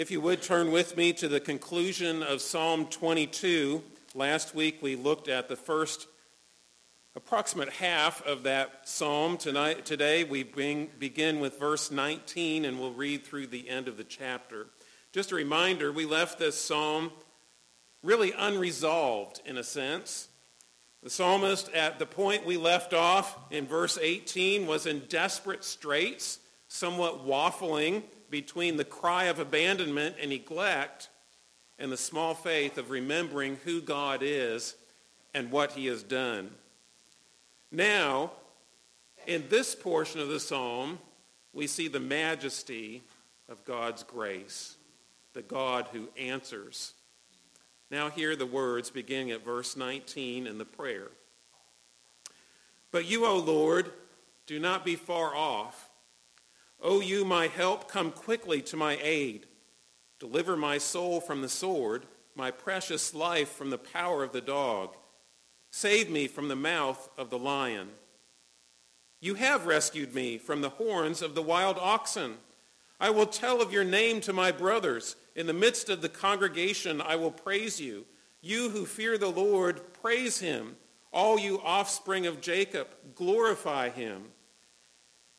If you would turn with me to the conclusion of Psalm 22. Last week we looked at the first approximate half of that psalm. Tonight, today we bring, begin with verse 19 and we'll read through the end of the chapter. Just a reminder, we left this psalm really unresolved in a sense. The psalmist at the point we left off in verse 18 was in desperate straits, somewhat waffling between the cry of abandonment and neglect and the small faith of remembering who God is and what he has done. Now, in this portion of the psalm, we see the majesty of God's grace, the God who answers. Now hear the words beginning at verse 19 in the prayer. But you, O Lord, do not be far off. O you, my help, come quickly to my aid. Deliver my soul from the sword, my precious life from the power of the dog. Save me from the mouth of the lion. You have rescued me from the horns of the wild oxen. I will tell of your name to my brothers. In the midst of the congregation, I will praise you. You who fear the Lord, praise him. All you offspring of Jacob, glorify him.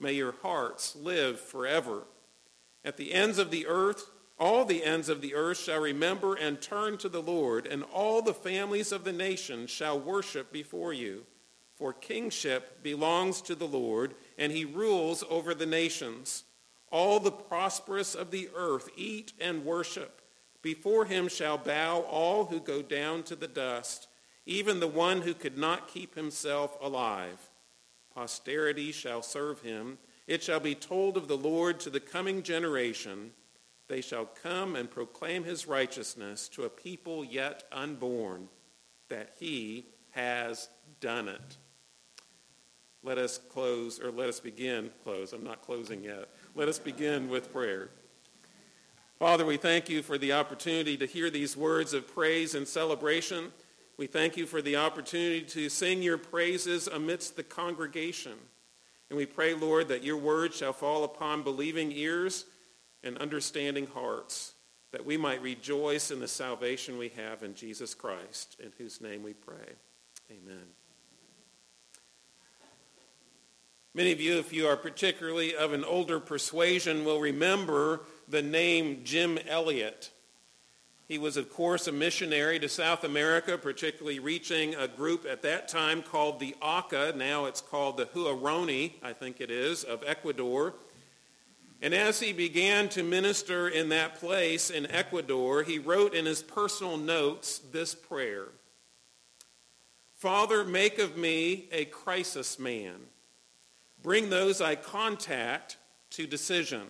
May your hearts live forever. At the ends of the earth, all the ends of the earth shall remember and turn to the Lord, and all the families of the nations shall worship before you. For kingship belongs to the Lord, and he rules over the nations. All the prosperous of the earth eat and worship. Before him shall bow all who go down to the dust, even the one who could not keep himself alive. Posterity shall serve him. It shall be told of the Lord to the coming generation. They shall come and proclaim his righteousness to a people yet unborn, that he has done it. Let us close, or let us begin, close. I'm not closing yet. Let us begin with prayer. Father, we thank you for the opportunity to hear these words of praise and celebration. We thank you for the opportunity to sing your praises amidst the congregation. And we pray, Lord, that your word shall fall upon believing ears and understanding hearts, that we might rejoice in the salvation we have in Jesus Christ, in whose name we pray. Amen. Many of you, if you are particularly of an older persuasion, will remember the name Jim Elliot. He was, of course, a missionary to South America, particularly reaching a group at that time called the Auca. Now it's called the Huaorani, I think it is, of Ecuador. And as he began to minister in that place in Ecuador, he wrote in his personal notes this prayer. Father, make of me a crisis man. Bring those I contact to decision.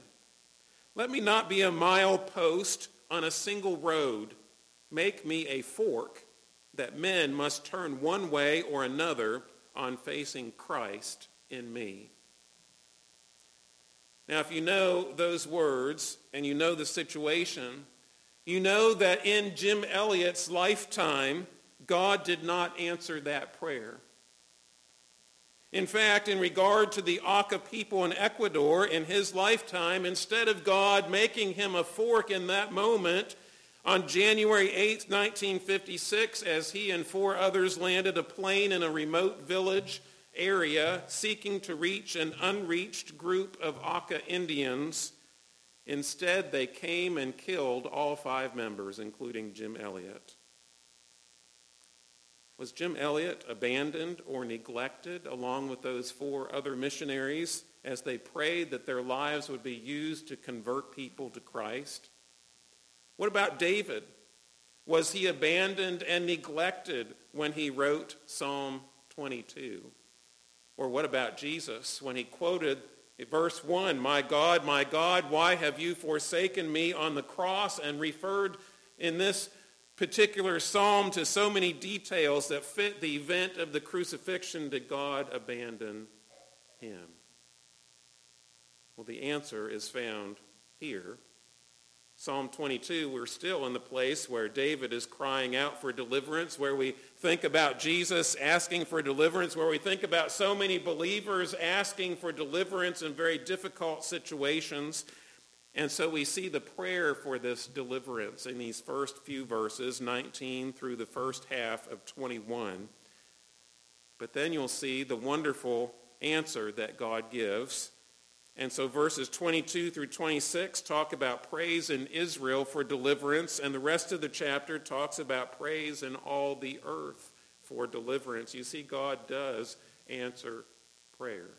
Let me not be a mile post on a single road. Make me a fork that men must turn one way or another on facing Christ in me. Now, if you know those words and you know the situation, you know that in Jim Elliot's lifetime, God did not answer that prayer. In fact, in regard to the Auca people in Ecuador in his lifetime, instead of God making him a fork in that moment, on January 8, 1956, as he and four others landed a plane in a remote village area seeking to reach an unreached group of Auca Indians. Instead, they came and killed all five members, including Jim Elliot. Was Jim Elliot abandoned or neglected along with those four other missionaries as they prayed that their lives would be used to convert people to Christ? What about David? Was he abandoned and neglected when he wrote Psalm 22? Or what about Jesus when he quoted verse 1, My God, my God, why have you forsaken me on the cross and referred in this particular psalm to so many details that fit the event of the crucifixion did God abandon him? Well, the answer is found here. Psalm 22, we're still in the place where David is crying out for deliverance, where we think about Jesus asking for deliverance, where we think about so many believers asking for deliverance in very difficult situations. And so we see the prayer for this deliverance in these first few verses, 19 through the first half of 21. But then you'll see the wonderful answer that God gives and so verses 22 through 26 talk about praise in Israel for deliverance, and the rest of the chapter talks about praise in all the earth for deliverance. You see, God does answer prayer.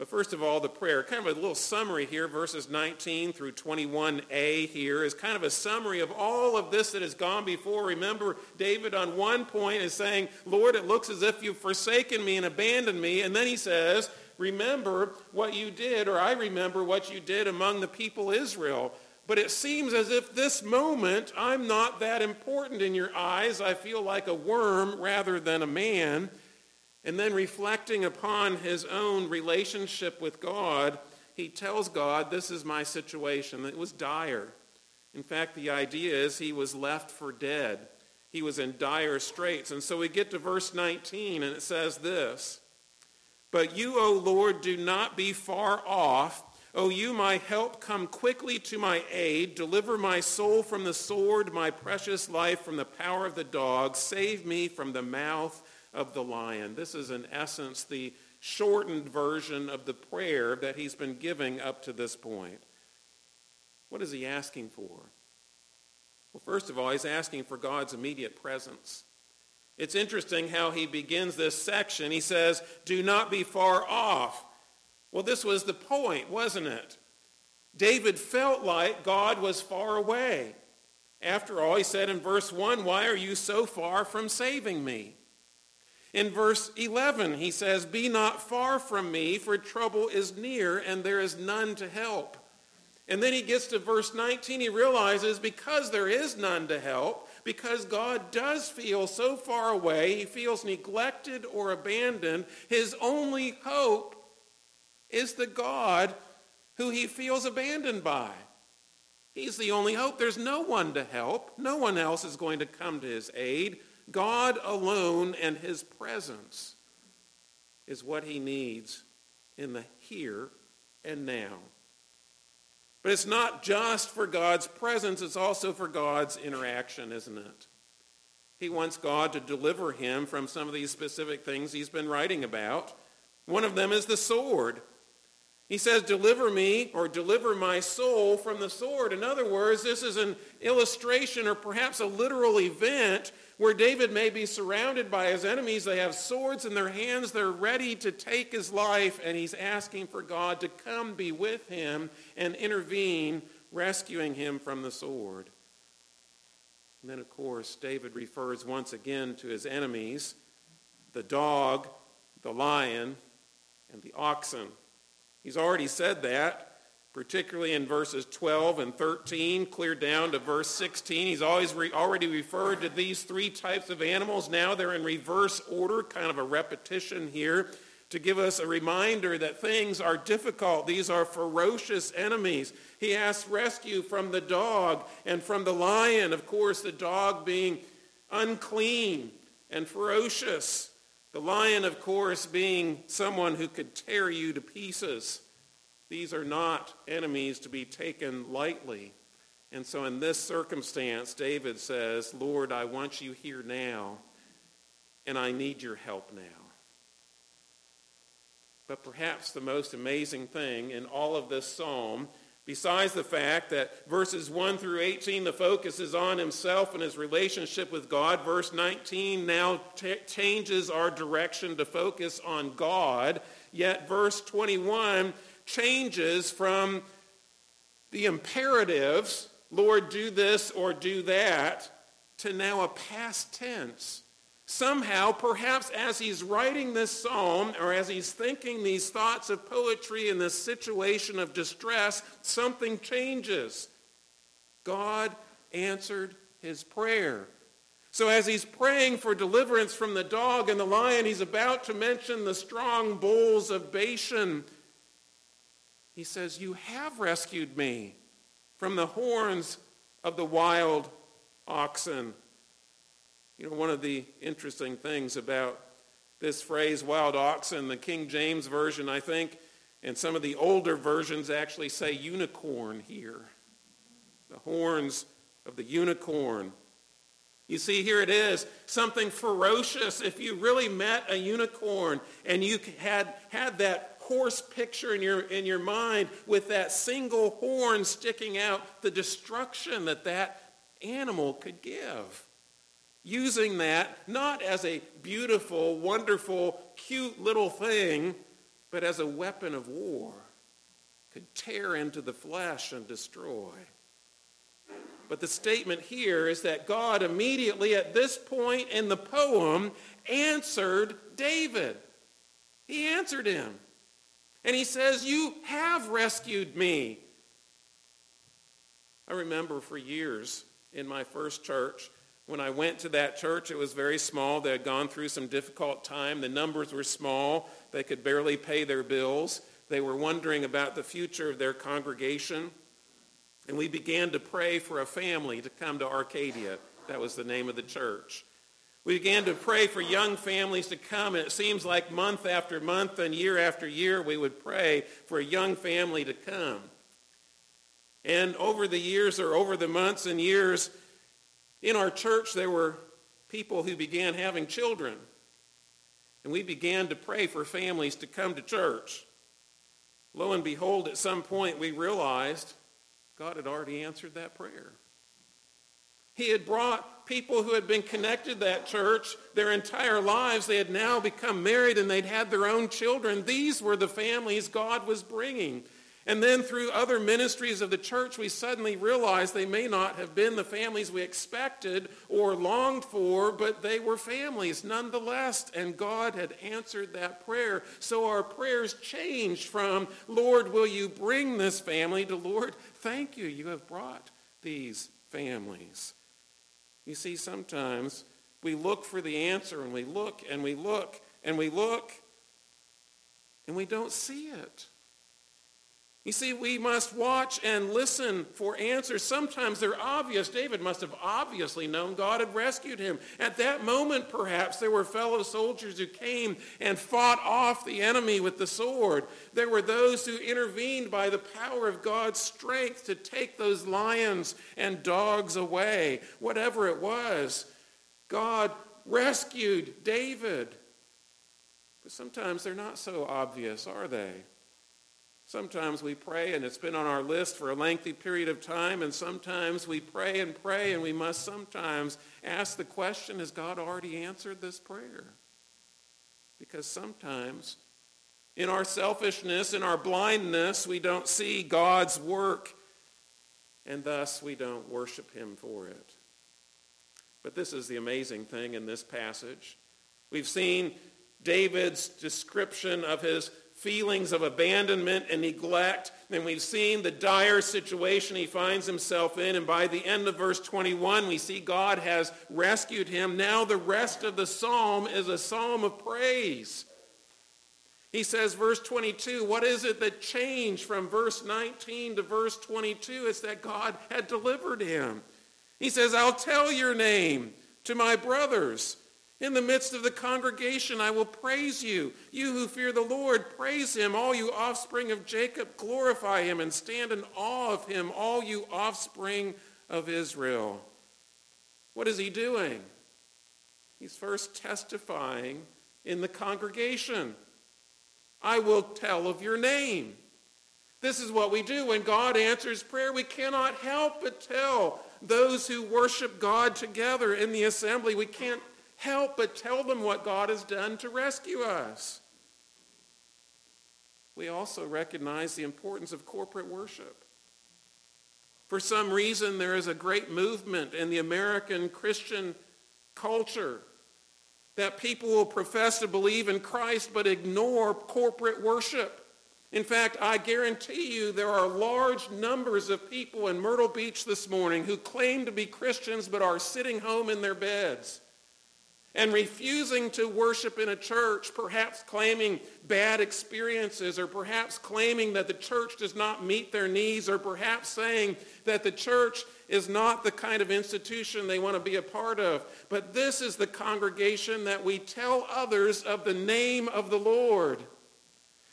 But first of all, the prayer, kind of a little summary here, verses 19 through 21a here is kind of a summary of all of this that has gone before. Remember, David on one point is saying, Lord, it looks as if you've forsaken me and abandoned me. And then he says, remember what you did, or I remember what you did among the people Israel. But it seems as if this moment, I'm not that important in your eyes. I feel like a worm rather than a man. And then reflecting upon his own relationship with God, he tells God, this is my situation. It was dire. In fact, the idea is he was left for dead. He was in dire straits. And so we get to verse 19, and it says this, but you, O Lord, do not be far off. O you, my help, come quickly to my aid. Deliver my soul from the sword, my precious life from the power of the dog. Save me from the mouth of the lion. This is, in essence, the shortened version of the prayer that he's been giving up to this point. What is he asking for? Well, first of all, he's asking for God's immediate presence. It's interesting how he begins this section. He says, do not be far off. Well, this was the point, wasn't it? David felt like God was far away. After all, he said in verse 1, why are you so far from saving me? In verse 11, he says, Be not far from me, for trouble is near, and there is none to help. And then he gets to verse 19, he realizes because there is none to help, because God does feel so far away, he feels neglected or abandoned, his only hope is the God who he feels abandoned by. He's the only hope. There's no one to help. No one else is going to come to his aid. God alone and his presence is what he needs in the here and now. But it's not just for God's presence, it's also for God's interaction, isn't it? He wants God to deliver him from some of these specific things he's been writing about. One of them is the sword. He says, deliver me or deliver my soul from the sword. In other words, this is an illustration or perhaps a literal event where David may be surrounded by his enemies. They have swords in their hands. They're ready to take his life, and he's asking for God to come be with him and intervene, rescuing him from the sword. And then, of course, David refers once again to his enemies, the dog, the lion, and the oxen. He's already said that particularly in verses 12 and 13, clear down to verse 16. He's always re- already referred to these three types of animals. Now they're in reverse order, kind of a repetition here to give us a reminder that things are difficult. These are ferocious enemies. He asks rescue from the dog and from the lion, of course, the dog being unclean and ferocious. The lion, of course, being someone who could tear you to pieces. These are not enemies to be taken lightly. And so in this circumstance, David says, Lord, I want you here now, and I need your help now. But perhaps the most amazing thing in all of this psalm, besides the fact that verses 1 through 18, the focus is on himself and his relationship with God, verse 19 now t- changes our direction to focus on God, yet verse 21 changes from the imperatives, Lord, do this or do that, to now a past tense. Somehow, perhaps as he's writing this psalm or as he's thinking these thoughts of poetry in this situation of distress, something changes. God answered his prayer. So as he's praying for deliverance from the dog and the lion, he's about to mention the strong bulls of Bashan. He says, you have rescued me from the horns of the wild oxen. You know, one of the interesting things about this phrase, wild oxen, the King James Version, I think, and some of the older versions actually say unicorn here. The horns of the unicorn. You see, here it is, something ferocious. If you really met a unicorn and you had, had that horse picture in your, in your mind with that single horn sticking out, the destruction that that animal could give. Using that not as a beautiful, wonderful, cute little thing, but as a weapon of war, could tear into the flesh and destroy. But the statement here is that God immediately at this point in the poem answered David. He answered him. And he says, you have rescued me. I remember for years in my first church, when I went to that church, it was very small. They had gone through some difficult time. The numbers were small. They could barely pay their bills. They were wondering about the future of their congregation. And we began to pray for a family to come to Arcadia. That was the name of the church. We began to pray for young families to come, and it seems like month after month and year after year we would pray for a young family to come. And over the years or over the months and years, in our church there were people who began having children. And we began to pray for families to come to church. Lo and behold, at some point we realized God had already answered that prayer. He had brought people who had been connected to that church their entire lives. They had now become married and they'd had their own children. These were the families God was bringing. And then through other ministries of the church, we suddenly realized they may not have been the families we expected or longed for, but they were families nonetheless. And God had answered that prayer. So our prayers changed from, Lord, will you bring this family, to Lord, thank you, you have brought these families. You see, sometimes we look for the answer and we look and we look and we look and we don't see it. You see, we must watch and listen for answers. Sometimes they're obvious. David must have obviously known God had rescued him. At that moment, perhaps, there were fellow soldiers who came and fought off the enemy with the sword. There were those who intervened by the power of God's strength to take those lions and dogs away. Whatever it was, God rescued David. But sometimes they're not so obvious, are they? Sometimes we pray and it's been on our list for a lengthy period of time, and sometimes we pray and pray, and we must sometimes ask the question Has God already answered this prayer? Because sometimes in our selfishness, in our blindness, we don't see God's work, and thus we don't worship Him for it. But this is the amazing thing in this passage. We've seen David's description of his feelings of abandonment and neglect. And we've seen the dire situation he finds himself in. And by the end of verse 21, we see God has rescued him. Now the rest of the psalm is a psalm of praise. He says, verse 22, what is it that changed from verse 19 to verse 22? It's that God had delivered him. He says, I'll tell your name to my brothers. In the midst of the congregation, I will praise you. You who fear the Lord, praise him. All you offspring of Jacob, glorify him and stand in awe of him, all you offspring of Israel. What is he doing? He's first testifying in the congregation. I will tell of your name. This is what we do when God answers prayer. We cannot help but tell those who worship God together in the assembly. We can't help but tell them what God has done to rescue us. We also recognize the importance of corporate worship. For some reason, there is a great movement in the American Christian culture that people will profess to believe in Christ but ignore corporate worship. In fact, I guarantee you there are large numbers of people in Myrtle Beach this morning who claim to be Christians but are sitting home in their beds and refusing to worship in a church, perhaps claiming bad experiences or perhaps claiming that the church does not meet their needs or perhaps saying that the church is not the kind of institution they want to be a part of. But this is the congregation that we tell others of the name of the Lord.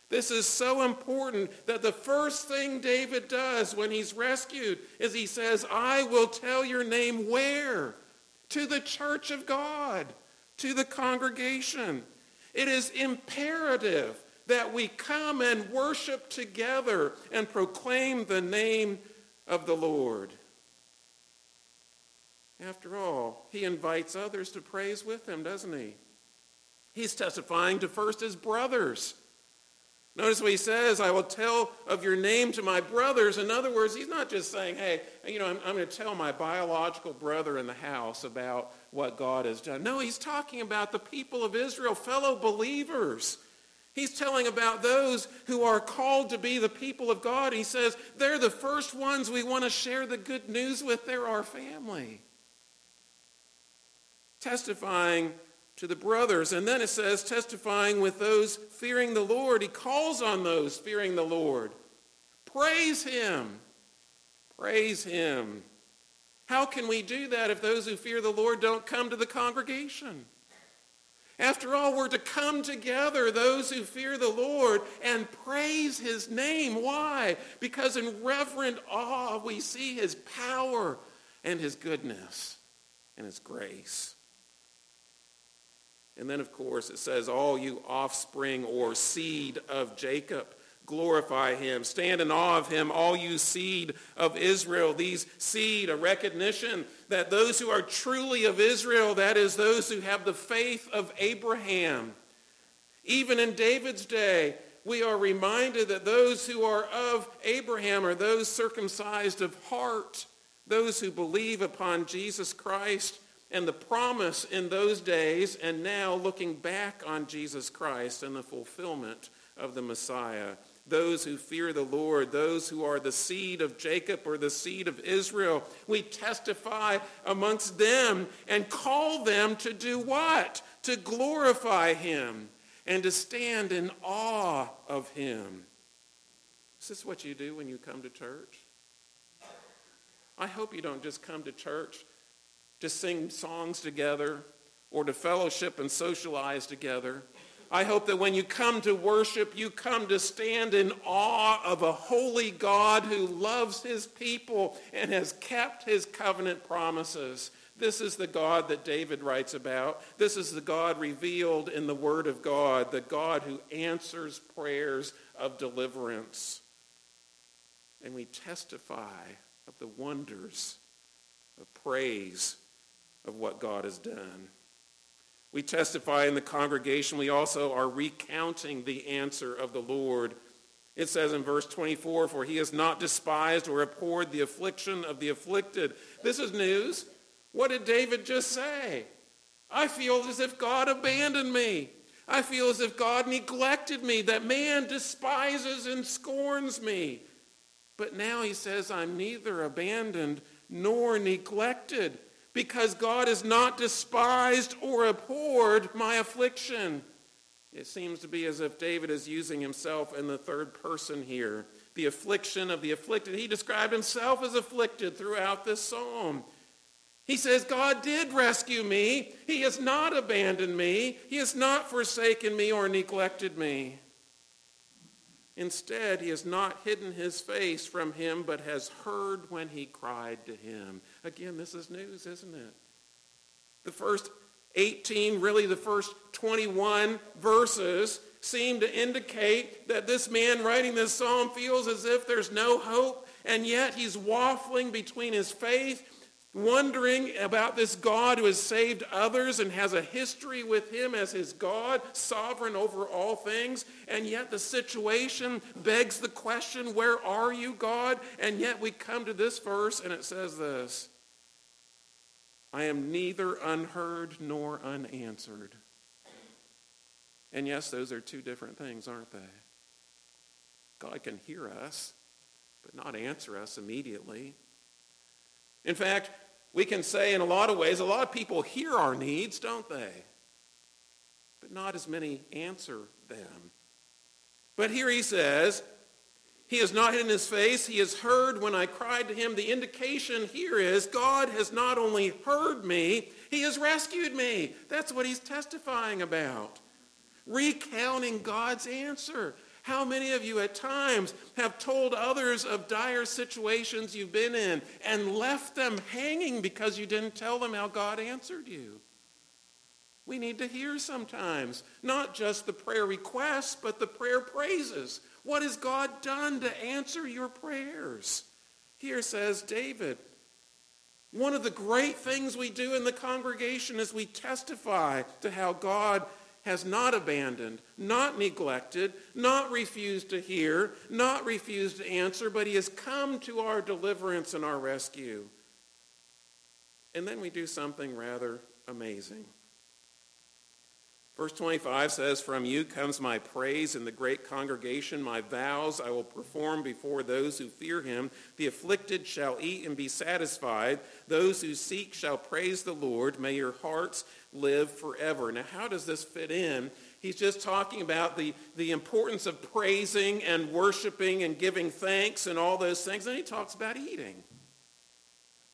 This is so important that the first thing David does when he's rescued is he says, I will tell your name where? To the church of God, to the congregation. It is imperative that we come and worship together and proclaim the name of the Lord. After all, he invites others to praise with him, doesn't he? He's testifying to first his brothers. Notice what he says, I will tell of your name to my brothers. In other words, he's not just saying, hey, you know, I'm, I'm, going to tell my biological brother in the house about what God has done. No, he's talking about the people of Israel, fellow believers. He's telling about those who are called to be the people of God. He says, they're the first ones we want to share the good news with. They're our family. Testifying to the brothers. And then it says, testifying with those fearing the Lord. He calls on those fearing the Lord. Praise him. Praise him. How can we do that if those who fear the Lord don't come to the congregation? After all, we're to come together, those who fear the Lord, and praise his name. Why? Because in reverent awe we see his power and his goodness and his grace. And then, of course, it says, all you offspring or seed of Jacob, glorify him. Stand in awe of him, all you seed of Israel. These seed, a recognition that those who are truly of Israel, that is those who have the faith of Abraham. Even in David's day, we are reminded that those who are of Abraham are those circumcised of heart, those who believe upon Jesus Christ and the promise in those days and now looking back on Jesus Christ and the fulfillment of the Messiah. Those who fear the Lord, those who are the seed of Jacob or the seed of Israel, we testify amongst them and call them to do what? To glorify him and to stand in awe of him. Is this what you do when you come to church? I hope you don't just come to church to sing songs together or to fellowship and socialize together. I hope that when you come to worship, you come to stand in awe of a holy God who loves his people and has kept his covenant promises. This is the God that David writes about. This is the God revealed in the Word of God, the God who answers prayers of deliverance. And we testify of the wonders of praise of what God has done. We testify in the congregation. We also are recounting the answer of the Lord. It says in verse 24, For he has not despised or abhorred the affliction of the afflicted. This is news. What did David just say? I feel as if God abandoned me. I feel as if God neglected me, that man despises and scorns me. But now he says, I'm neither abandoned nor neglected because God has not despised or abhorred my affliction. It seems to be as if David is using himself in the third person here. The affliction of the afflicted. He described himself as afflicted throughout this psalm. He says, God did rescue me. He has not abandoned me. He has not forsaken me or neglected me. Instead, he has not hidden his face from him, but has heard when he cried to him. Again, this is news, isn't it? The first 18, really the first 21 verses seem to indicate that this man writing this psalm feels as if there's no hope, and yet he's waffling between his faith wondering about this God who has saved others and has a history with him as his God, sovereign over all things. And yet the situation begs the question, where are you, God? And yet we come to this verse and it says this, I am neither unheard nor unanswered. And yes, those are two different things, aren't they? God can hear us, but not answer us immediately. In fact, we can say in a lot of ways, a lot of people hear our needs, don't they? But not as many answer them. But here he says, he has not hidden his face. He has heard when I cried to him. The indication here is God has not only heard me, he has rescued me. That's what he's testifying about. Recounting God's answer. How many of you at times have told others of dire situations you've been in and left them hanging because you didn't tell them how God answered you? We need to hear sometimes, not just the prayer requests, but the prayer praises. What has God done to answer your prayers? Here says David, one of the great things we do in the congregation is we testify to how God has not abandoned, not neglected, not refused to hear, not refused to answer, but he has come to our deliverance and our rescue. And then we do something rather amazing. Verse 25 says, From you comes my praise in the great congregation. My vows I will perform before those who fear him. The afflicted shall eat and be satisfied. Those who seek shall praise the Lord. May your hearts live forever. Now, how does this fit in? He's just talking about the, the importance of praising and worshiping and giving thanks and all those things. And he talks about eating.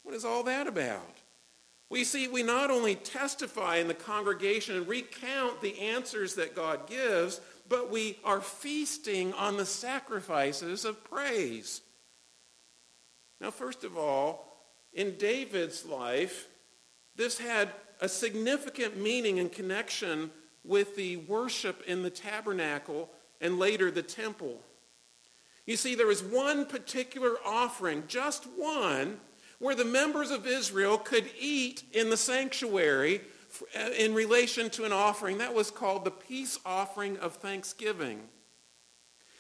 What is all that about? We see we not only testify in the congregation and recount the answers that God gives, but we are feasting on the sacrifices of praise. Now, first of all, in David's life, this had a significant meaning and connection with the worship in the tabernacle and later the temple. You see, there was one particular offering, just one, where the members of Israel could eat in the sanctuary in relation to an offering. That was called the peace offering of thanksgiving.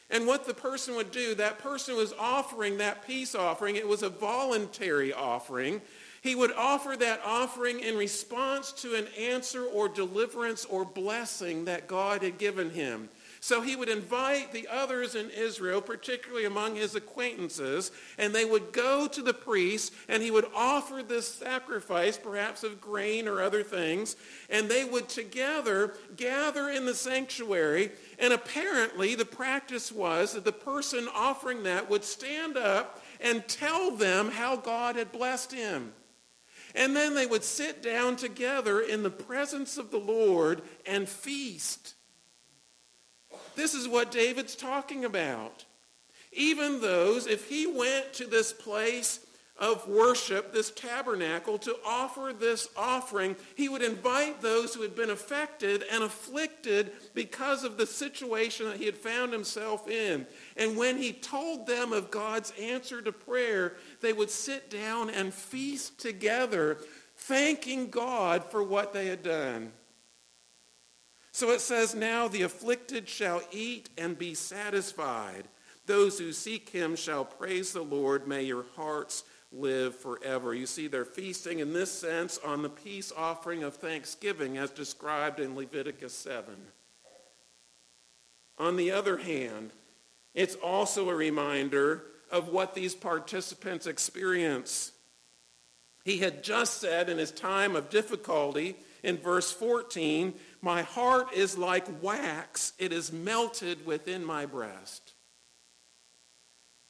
And what the person would do, that person was offering that peace offering. It was a voluntary offering. He would offer that offering in response to an answer or deliverance or blessing that God had given him. So he would invite the others in Israel, particularly among his acquaintances, and they would go to the priest, and he would offer this sacrifice, perhaps of grain or other things, and they would together gather in the sanctuary, and apparently the practice was that the person offering that would stand up and tell them how God had blessed him. And then they would sit down together in the presence of the Lord and feast. This is what David's talking about. Even those, if he went to this place of worship, this tabernacle, to offer this offering, he would invite those who had been affected and afflicted because of the situation that he had found himself in. And when he told them of God's answer to prayer, they would sit down and feast together, thanking God for what they had done. So it says, Now the afflicted shall eat and be satisfied. Those who seek him shall praise the Lord. May your hearts live forever. You see, they're feasting in this sense on the peace offering of thanksgiving as described in Leviticus 7. On the other hand, it's also a reminder of what these participants experience. He had just said in his time of difficulty in verse 14 my heart is like wax. It is melted within my breast.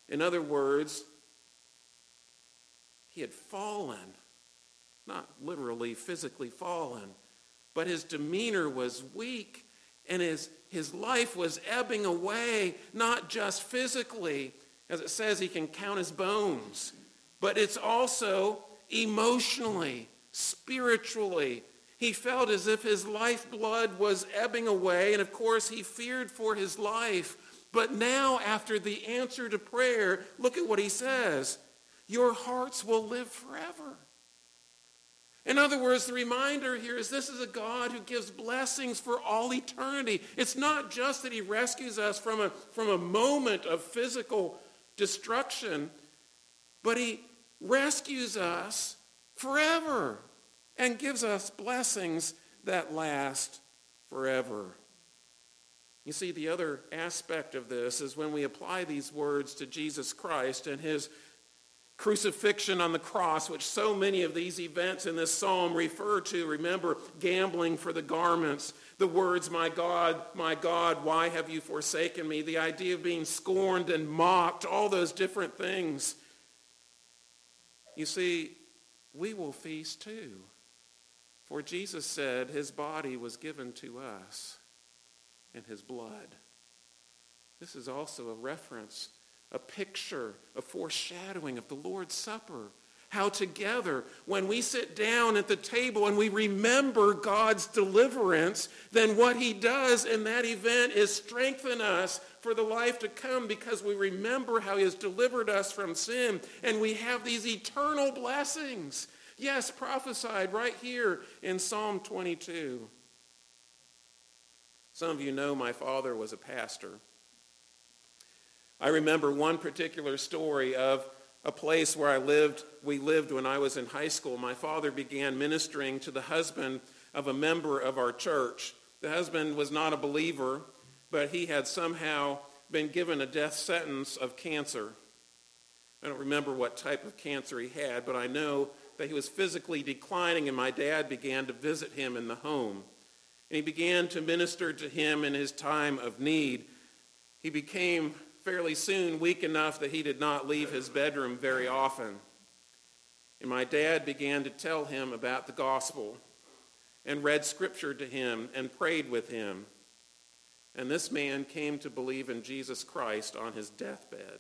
In other words, he had fallen, not literally physically fallen, but his demeanor was weak and his, his life was ebbing away, not just physically, as it says he can count his bones, but it's also emotionally, spiritually, he felt as if his lifeblood was ebbing away, and of course he feared for his life. But now, after the answer to prayer, look at what he says. Your hearts will live forever. In other words, the reminder here is this is a God who gives blessings for all eternity. It's not just that he rescues us from a, from a moment of physical destruction, but he rescues us forever and gives us blessings that last forever. You see, the other aspect of this is when we apply these words to Jesus Christ and his crucifixion on the cross, which so many of these events in this psalm refer to. Remember, gambling for the garments, the words, My God, my God, why have you forsaken me? The idea of being scorned and mocked, all those different things. You see, we will feast too. For Jesus said his body was given to us and his blood. This is also a reference, a picture, a foreshadowing of the Lord's Supper. How together, when we sit down at the table and we remember God's deliverance, then what he does in that event is strengthen us for the life to come because we remember how he has delivered us from sin and we have these eternal blessings. Yes, prophesied right here in Psalm 22. Some of you know my father was a pastor. I remember one particular story of a place where I lived, we lived when I was in high school. My father began ministering to the husband of a member of our church. The husband was not a believer, but he had somehow been given a death sentence of cancer. I don't remember what type of cancer he had, but I know he was physically declining, and my dad began to visit him in the home and he began to minister to him in his time of need. He became fairly soon weak enough that he did not leave his bedroom very often. And my dad began to tell him about the gospel and read scripture to him and prayed with him. And this man came to believe in Jesus Christ on his deathbed.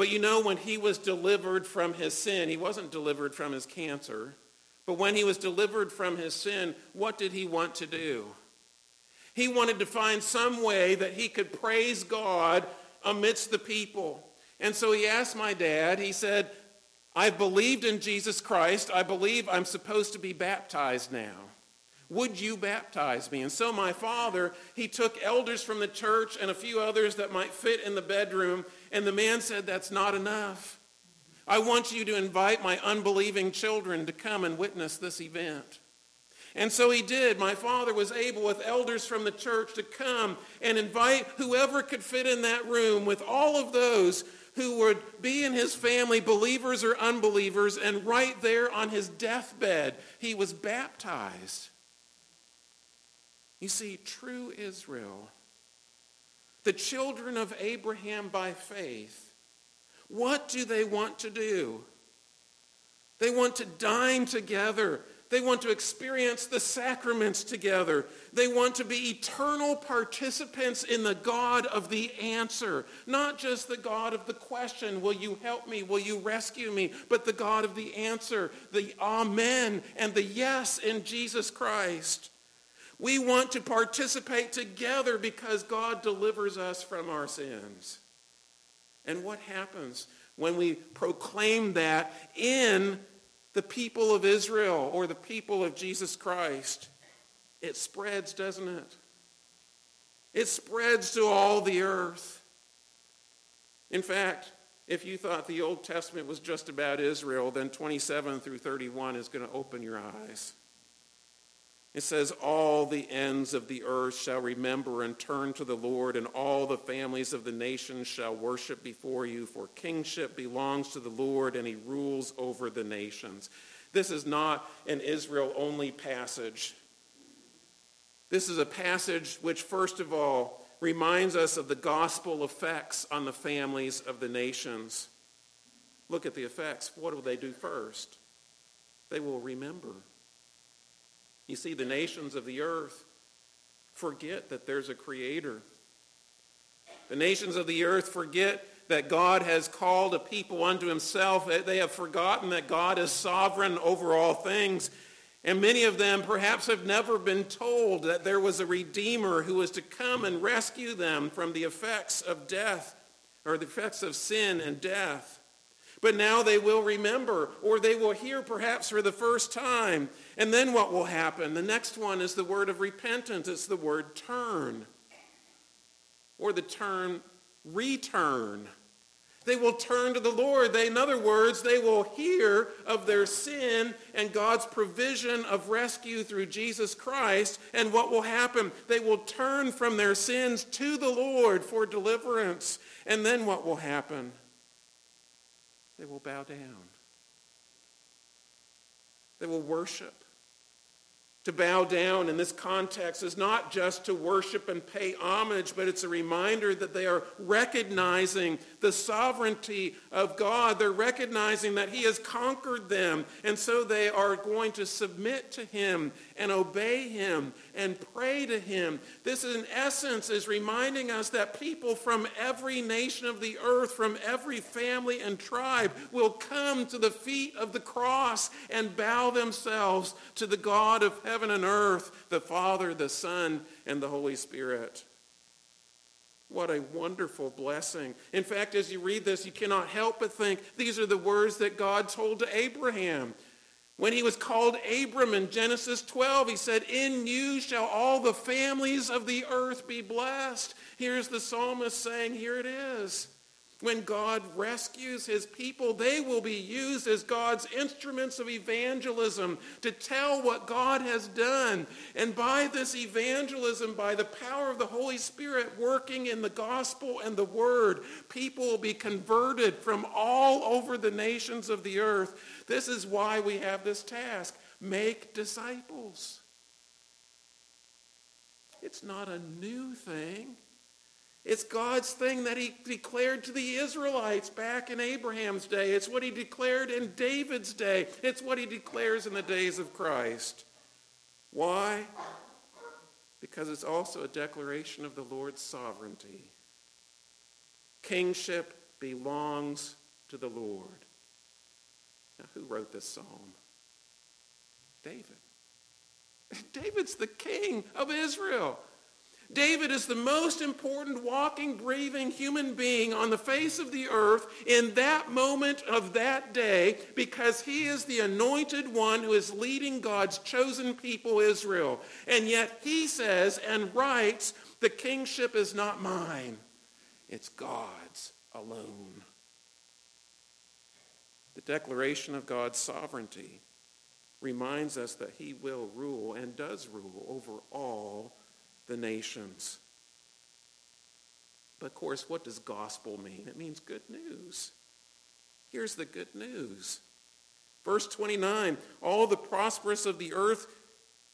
But you know, when he was delivered from his sin, he wasn't delivered from his cancer. But when he was delivered from his sin, what did he want to do? He wanted to find some way that he could praise God amidst the people. And so he asked my dad, he said, I've believed in Jesus Christ. I believe I'm supposed to be baptized now. Would you baptize me? And so my father, he took elders from the church and a few others that might fit in the bedroom, and the man said, that's not enough. I want you to invite my unbelieving children to come and witness this event. And so he did. My father was able, with elders from the church, to come and invite whoever could fit in that room with all of those who would be in his family, believers or unbelievers, and right there on his deathbed, he was baptized. You see, true Israel, the children of Abraham by faith, what do they want to do? They want to dine together. They want to experience the sacraments together. They want to be eternal participants in the God of the answer. Not just the God of the question, will you help me? Will you rescue me? But the God of the answer, the amen and the yes in Jesus Christ. We want to participate together because God delivers us from our sins. And what happens when we proclaim that in the people of Israel or the people of Jesus Christ? It spreads, doesn't it? It spreads to all the earth. In fact, if you thought the Old Testament was just about Israel, then 27 through 31 is going to open your eyes. It says, All the ends of the earth shall remember and turn to the Lord, and all the families of the nations shall worship before you, for kingship belongs to the Lord, and he rules over the nations. This is not an Israel only passage. This is a passage which, first of all, reminds us of the gospel effects on the families of the nations. Look at the effects. What will they do first? They will remember. You see, the nations of the earth forget that there's a creator. The nations of the earth forget that God has called a people unto himself. They have forgotten that God is sovereign over all things. And many of them perhaps have never been told that there was a Redeemer who was to come and rescue them from the effects of death or the effects of sin and death. But now they will remember, or they will hear perhaps for the first time. And then what will happen? The next one is the word of repentance. It's the word turn, or the term return. They will turn to the Lord. They, in other words, they will hear of their sin and God's provision of rescue through Jesus Christ. And what will happen? They will turn from their sins to the Lord for deliverance. And then what will happen? They will bow down. They will worship. To bow down in this context is not just to worship and pay homage, but it's a reminder that they are recognizing the sovereignty of God. They're recognizing that he has conquered them, and so they are going to submit to him and obey him and pray to him. This, in essence, is reminding us that people from every nation of the earth, from every family and tribe, will come to the feet of the cross and bow themselves to the God of heaven and earth, the Father, the Son, and the Holy Spirit. What a wonderful blessing. In fact, as you read this, you cannot help but think these are the words that God told to Abraham. When he was called Abram in Genesis 12, he said, In you shall all the families of the earth be blessed. Here's the psalmist saying, Here it is. When God rescues his people, they will be used as God's instruments of evangelism to tell what God has done. And by this evangelism, by the power of the Holy Spirit working in the gospel and the word, people will be converted from all over the nations of the earth. This is why we have this task. Make disciples. It's not a new thing. It's God's thing that he declared to the Israelites back in Abraham's day. It's what he declared in David's day. It's what he declares in the days of Christ. Why? Because it's also a declaration of the Lord's sovereignty. Kingship belongs to the Lord. Now, who wrote this psalm? David. David's the king of Israel. David is the most important walking, breathing human being on the face of the earth in that moment of that day because he is the anointed one who is leading God's chosen people, Israel. And yet he says and writes, the kingship is not mine. It's God's alone. The declaration of God's sovereignty reminds us that he will rule and does rule over all the nations. But of course, what does gospel mean? It means good news. Here's the good news. Verse 29 All the prosperous of the earth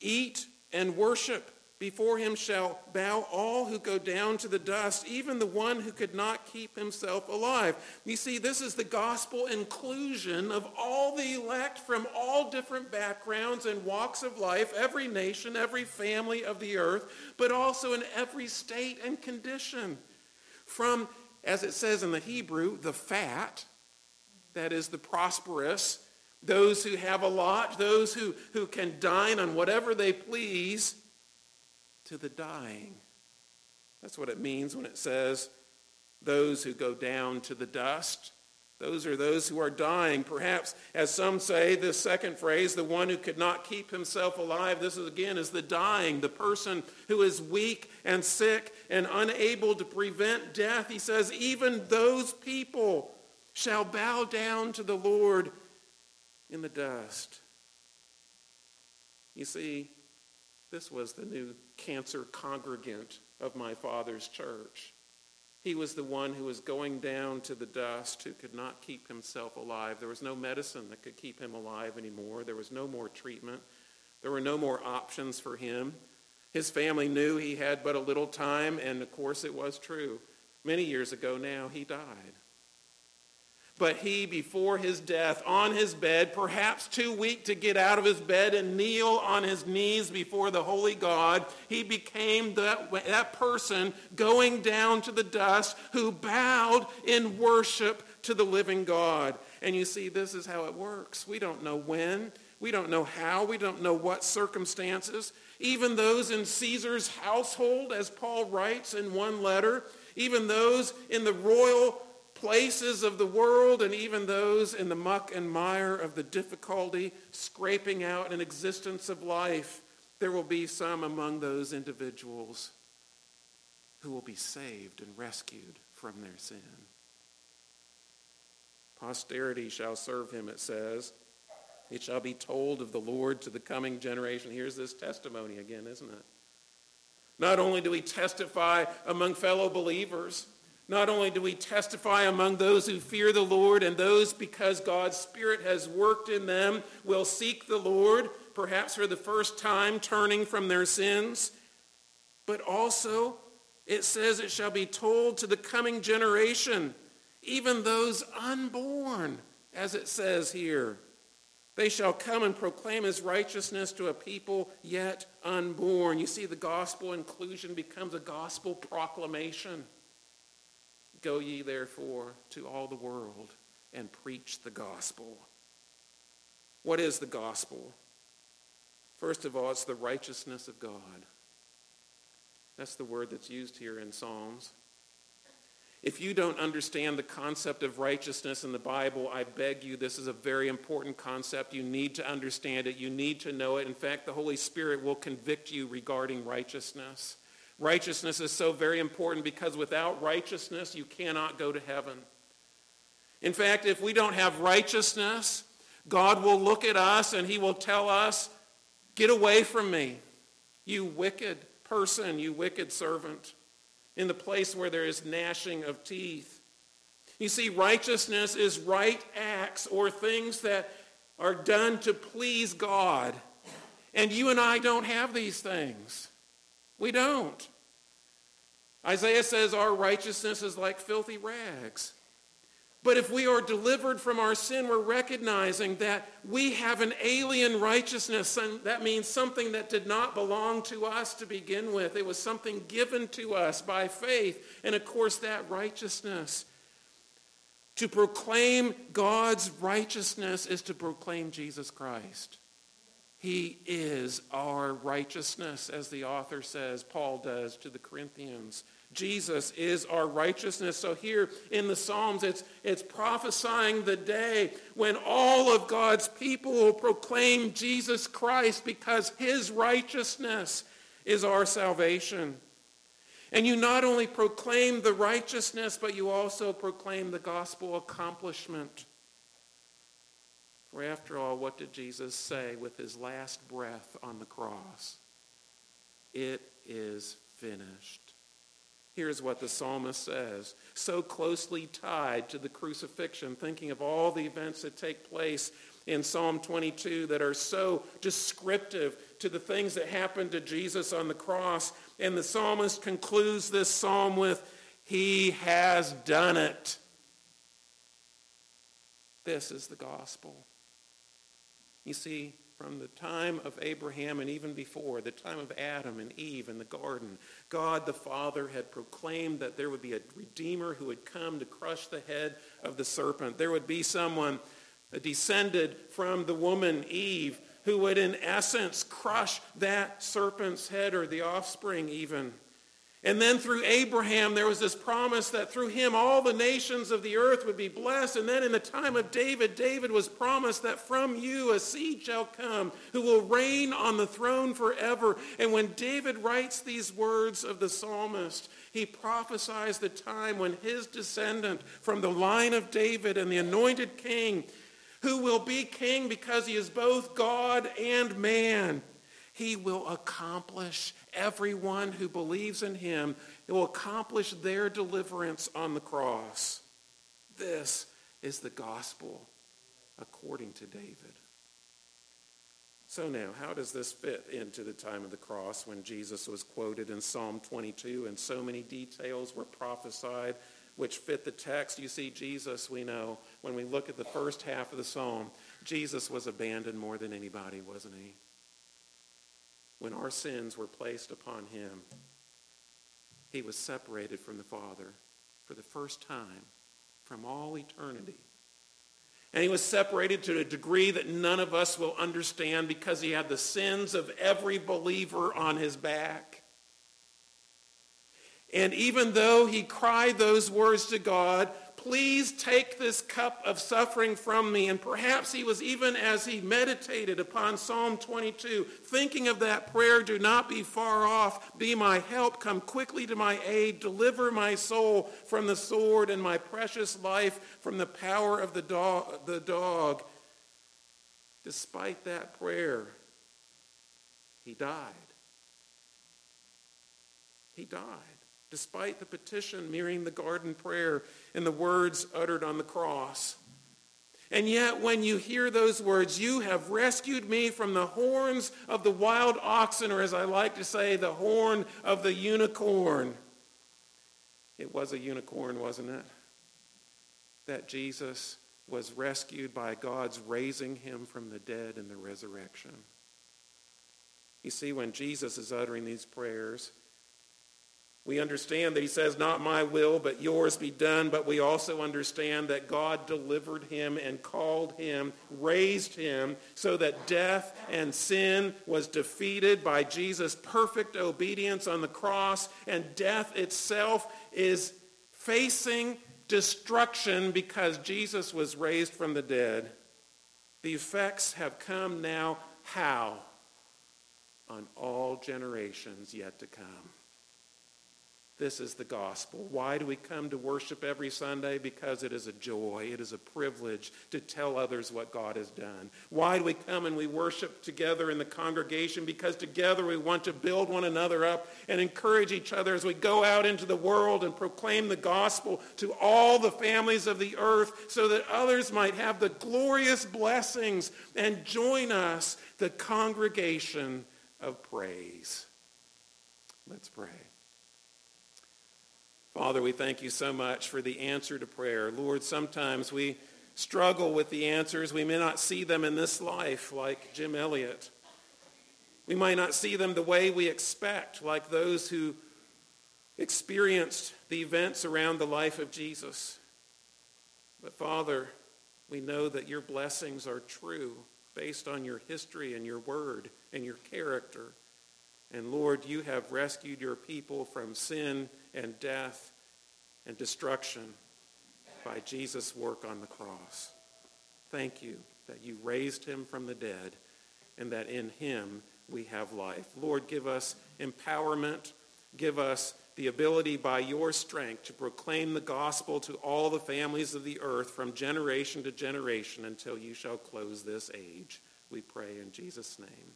eat and worship. Before him shall bow all who go down to the dust, even the one who could not keep himself alive. You see, this is the gospel inclusion of all the elect from all different backgrounds and walks of life, every nation, every family of the earth, but also in every state and condition. From, as it says in the Hebrew, the fat, that is the prosperous, those who have a lot, those who, who can dine on whatever they please, to the dying. That's what it means when it says those who go down to the dust. Those are those who are dying. Perhaps, as some say, this second phrase, the one who could not keep himself alive, this is again is the dying, the person who is weak and sick and unable to prevent death. He says, even those people shall bow down to the Lord in the dust. You see, this was the new cancer congregant of my father's church. He was the one who was going down to the dust, who could not keep himself alive. There was no medicine that could keep him alive anymore. There was no more treatment. There were no more options for him. His family knew he had but a little time, and of course it was true. Many years ago now, he died. But he, before his death, on his bed, perhaps too weak to get out of his bed and kneel on his knees before the holy God, he became that, that person going down to the dust who bowed in worship to the living God. And you see, this is how it works. We don't know when. We don't know how. We don't know what circumstances. Even those in Caesar's household, as Paul writes in one letter, even those in the royal places of the world and even those in the muck and mire of the difficulty, scraping out an existence of life, there will be some among those individuals who will be saved and rescued from their sin. Posterity shall serve him, it says. It shall be told of the Lord to the coming generation. Here's this testimony again, isn't it? Not only do we testify among fellow believers, not only do we testify among those who fear the Lord and those because God's Spirit has worked in them will seek the Lord, perhaps for the first time turning from their sins, but also it says it shall be told to the coming generation, even those unborn, as it says here. They shall come and proclaim his righteousness to a people yet unborn. You see, the gospel inclusion becomes a gospel proclamation. Go ye therefore to all the world and preach the gospel. What is the gospel? First of all, it's the righteousness of God. That's the word that's used here in Psalms. If you don't understand the concept of righteousness in the Bible, I beg you, this is a very important concept. You need to understand it. You need to know it. In fact, the Holy Spirit will convict you regarding righteousness. Righteousness is so very important because without righteousness, you cannot go to heaven. In fact, if we don't have righteousness, God will look at us and he will tell us, get away from me, you wicked person, you wicked servant in the place where there is gnashing of teeth. You see, righteousness is right acts or things that are done to please God. And you and I don't have these things. We don't. Isaiah says our righteousness is like filthy rags. But if we are delivered from our sin, we're recognizing that we have an alien righteousness. And that means something that did not belong to us to begin with. It was something given to us by faith. And of course, that righteousness. To proclaim God's righteousness is to proclaim Jesus Christ. He is our righteousness, as the author says, Paul does to the Corinthians. Jesus is our righteousness. So here in the Psalms, it's, it's prophesying the day when all of God's people will proclaim Jesus Christ because his righteousness is our salvation. And you not only proclaim the righteousness, but you also proclaim the gospel accomplishment. For after all, what did Jesus say with his last breath on the cross? It is finished. Here's what the psalmist says, so closely tied to the crucifixion, thinking of all the events that take place in Psalm 22 that are so descriptive to the things that happened to Jesus on the cross. And the psalmist concludes this psalm with, He has done it. This is the gospel. You see, from the time of Abraham and even before, the time of Adam and Eve in the garden, God the Father had proclaimed that there would be a Redeemer who would come to crush the head of the serpent. There would be someone descended from the woman Eve who would in essence crush that serpent's head or the offspring even. And then through Abraham, there was this promise that through him all the nations of the earth would be blessed. And then in the time of David, David was promised that from you a seed shall come who will reign on the throne forever. And when David writes these words of the psalmist, he prophesies the time when his descendant from the line of David and the anointed king, who will be king because he is both God and man, he will accomplish everyone who believes in him. It will accomplish their deliverance on the cross. This is the gospel according to David. So now, how does this fit into the time of the cross when Jesus was quoted in Psalm 22 and so many details were prophesied which fit the text? You see, Jesus, we know, when we look at the first half of the psalm, Jesus was abandoned more than anybody, wasn't he? When our sins were placed upon him, he was separated from the Father for the first time from all eternity. And he was separated to a degree that none of us will understand because he had the sins of every believer on his back. And even though he cried those words to God, please take this cup of suffering from me. And perhaps he was even as he meditated upon Psalm 22, thinking of that prayer, do not be far off, be my help, come quickly to my aid, deliver my soul from the sword and my precious life from the power of the dog. The dog. Despite that prayer, he died. He died despite the petition mirroring the garden prayer and the words uttered on the cross. And yet, when you hear those words, you have rescued me from the horns of the wild oxen, or as I like to say, the horn of the unicorn. It was a unicorn, wasn't it? That Jesus was rescued by God's raising him from the dead in the resurrection. You see, when Jesus is uttering these prayers, we understand that he says, Not my will, but yours be done. But we also understand that God delivered him and called him, raised him, so that death and sin was defeated by Jesus' perfect obedience on the cross. And death itself is facing destruction because Jesus was raised from the dead. The effects have come now. How? On all generations yet to come. This is the gospel. Why do we come to worship every Sunday? Because it is a joy. It is a privilege to tell others what God has done. Why do we come and we worship together in the congregation? Because together we want to build one another up and encourage each other as we go out into the world and proclaim the gospel to all the families of the earth so that others might have the glorious blessings and join us, the congregation of praise. Let's pray. Father, we thank you so much for the answer to prayer. Lord, sometimes we struggle with the answers. We may not see them in this life like Jim Elliot. We might not see them the way we expect, like those who experienced the events around the life of Jesus. But Father, we know that your blessings are true based on your history and your word and your character. And Lord, you have rescued your people from sin and death and destruction by Jesus' work on the cross. Thank you that you raised him from the dead and that in him we have life. Lord, give us empowerment. Give us the ability by your strength to proclaim the gospel to all the families of the earth from generation to generation until you shall close this age. We pray in Jesus' name.